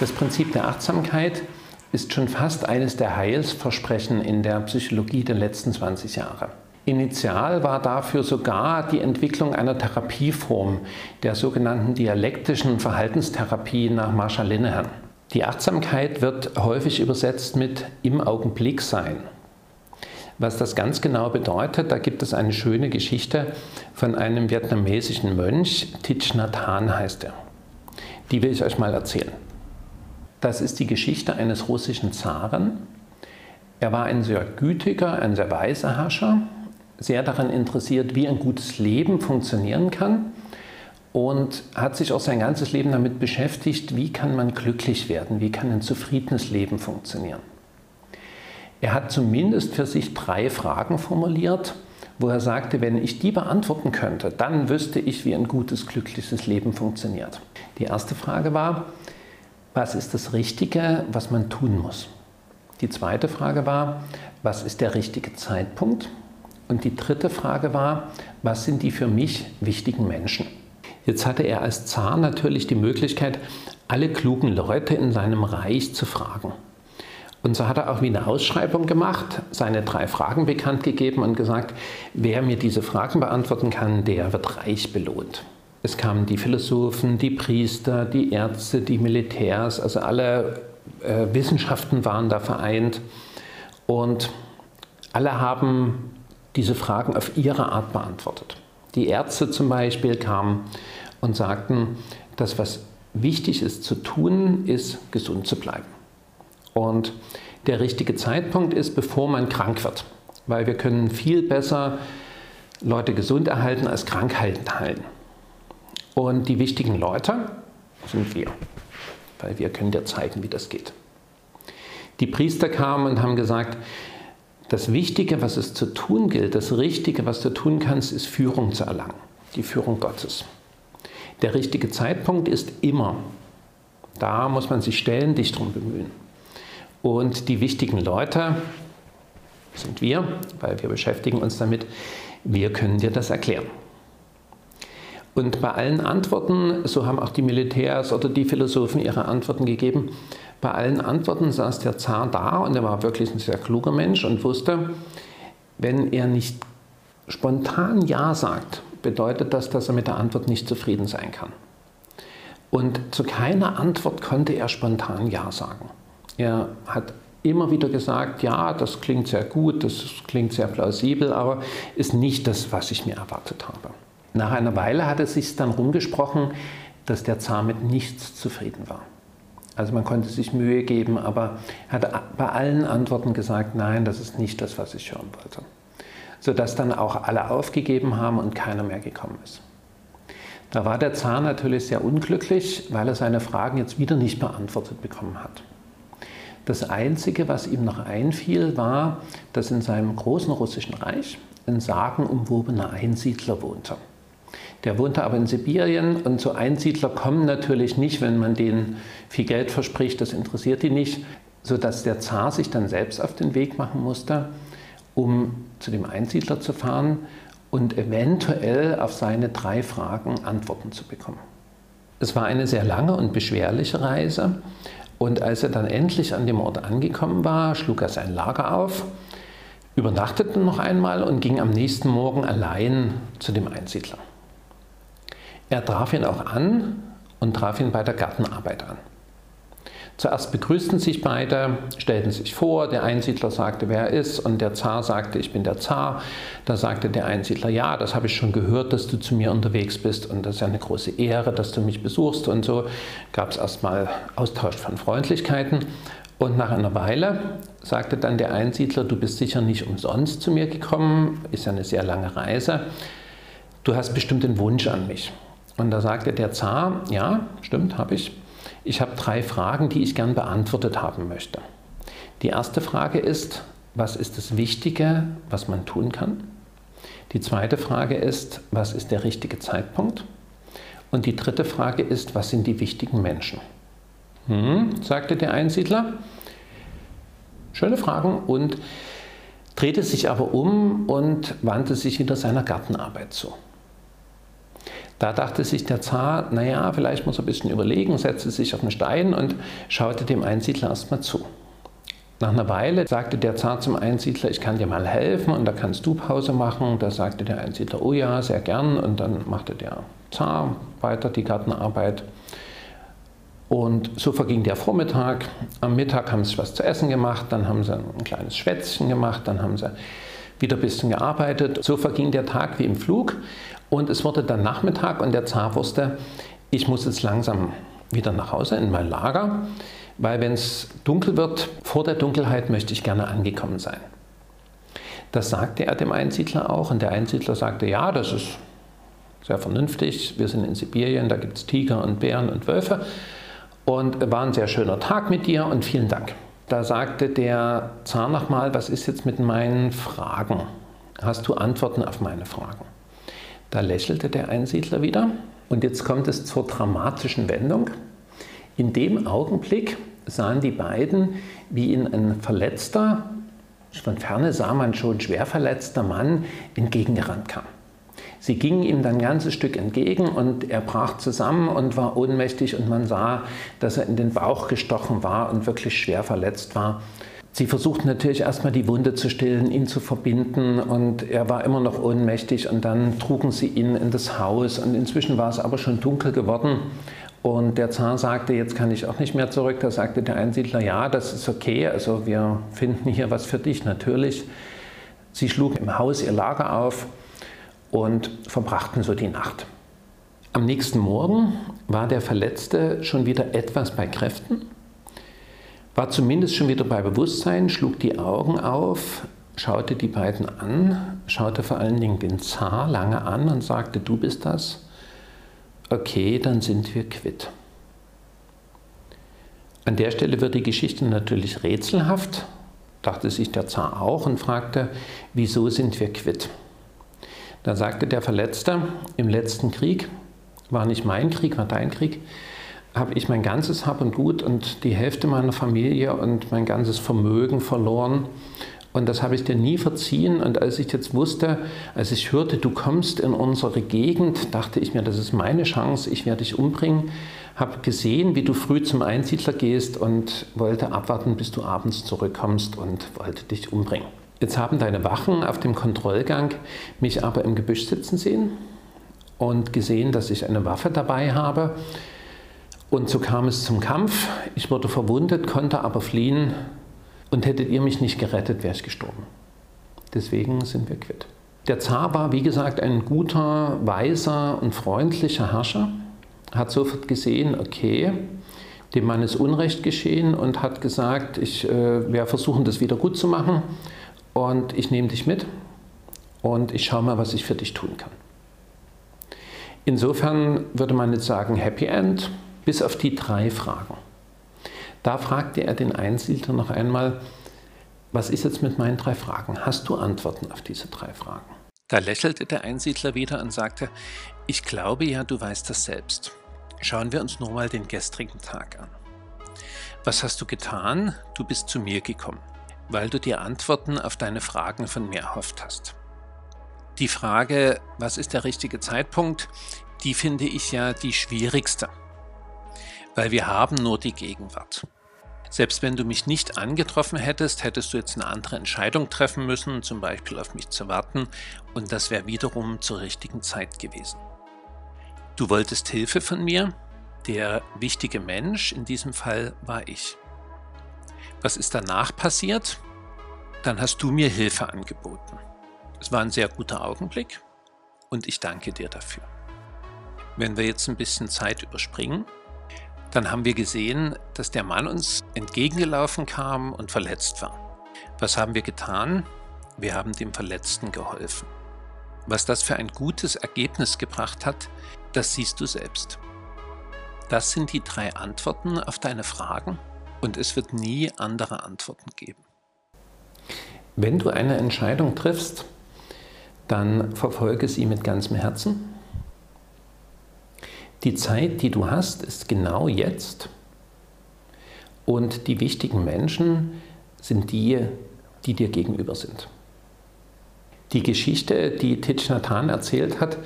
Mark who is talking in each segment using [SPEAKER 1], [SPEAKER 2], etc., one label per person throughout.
[SPEAKER 1] Das Prinzip der Achtsamkeit ist schon fast eines der Heilsversprechen in der Psychologie der letzten 20 Jahre. Initial war dafür sogar die Entwicklung einer Therapieform, der sogenannten dialektischen Verhaltenstherapie nach Marshall Linehan. Die Achtsamkeit wird häufig übersetzt mit im Augenblick sein. Was das ganz genau bedeutet, da gibt es eine schöne Geschichte von einem vietnamesischen Mönch, Thich Nhat Hanh heißt er. Die will ich euch mal erzählen. Das ist die Geschichte eines russischen Zaren. Er war ein sehr gütiger, ein sehr weiser Herrscher, sehr daran interessiert, wie ein gutes Leben funktionieren kann und hat sich auch sein ganzes Leben damit beschäftigt, wie kann man glücklich werden, wie kann ein zufriedenes Leben funktionieren. Er hat zumindest für sich drei Fragen formuliert, wo er sagte, wenn ich die beantworten könnte, dann wüsste ich, wie ein gutes, glückliches Leben funktioniert. Die erste Frage war, was ist das Richtige, was man tun muss? Die zweite Frage war, was ist der richtige Zeitpunkt? Und die dritte Frage war, was sind die für mich wichtigen Menschen? Jetzt hatte er als Zar natürlich die Möglichkeit, alle klugen Leute in seinem Reich zu fragen. Und so hat er auch wie eine Ausschreibung gemacht, seine drei Fragen bekannt gegeben und gesagt, wer mir diese Fragen beantworten kann, der wird reich belohnt. Es kamen die Philosophen, die Priester, die Ärzte, die Militärs, also alle äh, Wissenschaften waren da vereint. Und alle haben diese Fragen auf ihre Art beantwortet. Die Ärzte zum Beispiel kamen und sagten, das, was wichtig ist zu tun, ist gesund zu bleiben. Und der richtige Zeitpunkt ist, bevor man krank wird, weil wir können viel besser Leute gesund erhalten als krank halten. Und die wichtigen Leute sind wir, weil wir können dir zeigen, wie das geht. Die Priester kamen und haben gesagt, das Wichtige, was es zu tun gilt, das Richtige, was du tun kannst, ist Führung zu erlangen, die Führung Gottes. Der richtige Zeitpunkt ist immer. Da muss man sich ständig drum bemühen. Und die wichtigen Leute sind wir, weil wir beschäftigen uns damit, wir können dir das erklären. Und bei allen Antworten, so haben auch die Militärs oder die Philosophen ihre Antworten gegeben, bei allen Antworten saß der Zar da und er war wirklich ein sehr kluger Mensch und wusste, wenn er nicht spontan Ja sagt, bedeutet das, dass er mit der Antwort nicht zufrieden sein kann. Und zu keiner Antwort konnte er spontan Ja sagen. Er hat immer wieder gesagt, ja, das klingt sehr gut, das klingt sehr plausibel, aber ist nicht das, was ich mir erwartet habe. Nach einer Weile hat es sich dann rumgesprochen, dass der Zar mit nichts zufrieden war. Also man konnte sich Mühe geben, aber er hat bei allen Antworten gesagt, nein, das ist nicht das, was ich hören wollte. Sodass dann auch alle aufgegeben haben und keiner mehr gekommen ist. Da war der Zar natürlich sehr unglücklich, weil er seine Fragen jetzt wieder nicht beantwortet bekommen hat. Das Einzige, was ihm noch einfiel, war, dass in seinem großen russischen Reich ein sagenumwobener Einsiedler wohnte. Der wohnte aber in Sibirien und so Einsiedler kommen natürlich nicht, wenn man denen viel Geld verspricht, das interessiert die nicht, sodass der Zar sich dann selbst auf den Weg machen musste, um zu dem Einsiedler zu fahren und eventuell auf seine drei Fragen Antworten zu bekommen. Es war eine sehr lange und beschwerliche Reise und als er dann endlich an dem Ort angekommen war, schlug er sein Lager auf, übernachtete noch einmal und ging am nächsten Morgen allein zu dem Einsiedler. Er traf ihn auch an und traf ihn bei der Gartenarbeit an. Zuerst begrüßten sich beide, stellten sich vor, der Einsiedler sagte, wer er ist, und der Zar sagte, ich bin der Zar. Da sagte der Einsiedler, ja, das habe ich schon gehört, dass du zu mir unterwegs bist und das ist ja eine große Ehre, dass du mich besuchst und so. Gab es erstmal Austausch von Freundlichkeiten und nach einer Weile sagte dann der Einsiedler, du bist sicher nicht umsonst zu mir gekommen, ist ja eine sehr lange Reise, du hast bestimmt einen Wunsch an mich. Und da sagte der Zar, ja, stimmt, habe ich. Ich habe drei Fragen, die ich gern beantwortet haben möchte. Die erste Frage ist, was ist das Wichtige, was man tun kann? Die zweite Frage ist, was ist der richtige Zeitpunkt? Und die dritte Frage ist, was sind die wichtigen Menschen? Hm, sagte der Einsiedler. Schöne Fragen und drehte sich aber um und wandte sich wieder seiner Gartenarbeit zu. Da dachte sich der Zar, naja, vielleicht muss er ein bisschen überlegen, setzte sich auf einen Stein und schaute dem Einsiedler erstmal zu. Nach einer Weile sagte der Zar zum Einsiedler, ich kann dir mal helfen und da kannst du Pause machen. Da sagte der Einsiedler, oh ja, sehr gern. Und dann machte der Zar weiter die Gartenarbeit. Und so verging der Vormittag. Am Mittag haben sie was zu essen gemacht, dann haben sie ein kleines Schwätzchen gemacht, dann haben sie wieder ein bisschen gearbeitet. So verging der Tag wie im Flug. Und es wurde dann Nachmittag und der Zar wusste, ich muss jetzt langsam wieder nach Hause in mein Lager, weil wenn es dunkel wird, vor der Dunkelheit möchte ich gerne angekommen sein. Das sagte er dem Einsiedler auch und der Einsiedler sagte, ja, das ist sehr vernünftig, wir sind in Sibirien, da gibt es Tiger und Bären und Wölfe und war ein sehr schöner Tag mit dir und vielen Dank. Da sagte der Zar nochmal, was ist jetzt mit meinen Fragen? Hast du Antworten auf meine Fragen? Da lächelte der Einsiedler wieder und jetzt kommt es zur dramatischen Wendung. In dem Augenblick sahen die beiden, wie ihnen ein verletzter, von ferne sah man schon schwer verletzter Mann entgegengerannt kam. Sie gingen ihm dann ein ganzes Stück entgegen und er brach zusammen und war ohnmächtig und man sah, dass er in den Bauch gestochen war und wirklich schwer verletzt war. Sie versuchten natürlich erstmal die Wunde zu stillen, ihn zu verbinden und er war immer noch ohnmächtig und dann trugen sie ihn in das Haus und inzwischen war es aber schon dunkel geworden und der Zar sagte, jetzt kann ich auch nicht mehr zurück. Da sagte der Einsiedler, ja, das ist okay, also wir finden hier was für dich, natürlich. Sie schlugen im Haus ihr Lager auf und verbrachten so die Nacht. Am nächsten Morgen war der Verletzte schon wieder etwas bei Kräften, war zumindest schon wieder bei Bewusstsein, schlug die Augen auf, schaute die beiden an, schaute vor allen Dingen den Zar lange an und sagte, du bist das? Okay, dann sind wir quitt. An der Stelle wird die Geschichte natürlich rätselhaft, dachte sich der Zar auch und fragte, wieso sind wir quitt? Da sagte der Verletzte, im letzten Krieg, war nicht mein Krieg, war dein Krieg, habe ich mein ganzes Hab und Gut und die Hälfte meiner Familie und mein ganzes Vermögen verloren. Und das habe ich dir nie verziehen. Und als ich jetzt wusste, als ich hörte, du kommst in unsere Gegend, dachte ich mir, das ist meine Chance, ich werde dich umbringen. Habe gesehen, wie du früh zum Einsiedler gehst und wollte abwarten, bis du abends zurückkommst und wollte dich umbringen. Jetzt haben deine Wachen auf dem Kontrollgang mich aber im Gebüsch sitzen sehen und gesehen, dass ich eine Waffe dabei habe. Und so kam es zum Kampf. Ich wurde verwundet, konnte aber fliehen. Und hättet ihr mich nicht gerettet, wäre ich gestorben. Deswegen sind wir quitt. Der Zar war, wie gesagt, ein guter, weiser und freundlicher Herrscher. Hat sofort gesehen, okay, dem Mann ist Unrecht geschehen und hat gesagt, ich äh, werde versuchen, das wieder gut zu machen und ich nehme dich mit und ich schaue mal, was ich für dich tun kann. Insofern würde man jetzt sagen Happy End, bis auf die drei Fragen. Da fragte er den Einsiedler noch einmal, was ist jetzt mit meinen drei Fragen? Hast du Antworten auf diese drei Fragen? Da lächelte der Einsiedler wieder und sagte, ich glaube ja, du weißt das selbst. Schauen wir uns nur mal den gestrigen Tag an. Was hast du getan? Du bist zu mir gekommen weil du dir Antworten auf deine Fragen von mir erhofft hast. Die Frage, was ist der richtige Zeitpunkt, die finde ich ja die schwierigste, weil wir haben nur die Gegenwart. Selbst wenn du mich nicht angetroffen hättest, hättest du jetzt eine andere Entscheidung treffen müssen, zum Beispiel auf mich zu warten, und das wäre wiederum zur richtigen Zeit gewesen. Du wolltest Hilfe von mir, der wichtige Mensch in diesem Fall war ich. Was ist danach passiert? Dann hast du mir Hilfe angeboten. Es war ein sehr guter Augenblick und ich danke dir dafür. Wenn wir jetzt ein bisschen Zeit überspringen, dann haben wir gesehen, dass der Mann uns entgegengelaufen kam und verletzt war. Was haben wir getan? Wir haben dem Verletzten geholfen. Was das für ein gutes Ergebnis gebracht hat, das siehst du selbst. Das sind die drei Antworten auf deine Fragen und es wird nie andere Antworten geben. Wenn du eine Entscheidung triffst, dann verfolge sie mit ganzem Herzen. Die Zeit, die du hast, ist genau jetzt. Und die wichtigen Menschen sind die, die dir gegenüber sind. Die Geschichte, die Thich Nhat Hanh erzählt hat,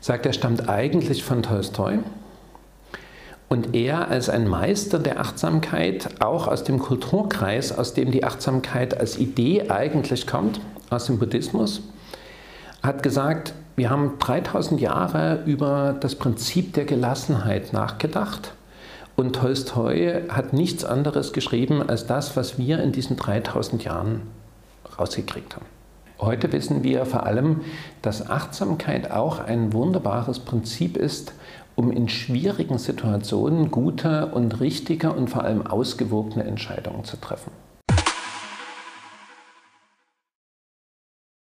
[SPEAKER 1] sagt, er stammt eigentlich von Tolstoi. Und er als ein Meister der Achtsamkeit, auch aus dem Kulturkreis, aus dem die Achtsamkeit als Idee eigentlich kommt, aus dem Buddhismus, hat gesagt, wir haben 3000 Jahre über das Prinzip der Gelassenheit nachgedacht und Tolstoi hat nichts anderes geschrieben als das, was wir in diesen 3000 Jahren rausgekriegt haben. Heute wissen wir vor allem, dass Achtsamkeit auch ein wunderbares Prinzip ist, um in schwierigen Situationen gute und richtige und vor allem ausgewogene Entscheidungen zu treffen.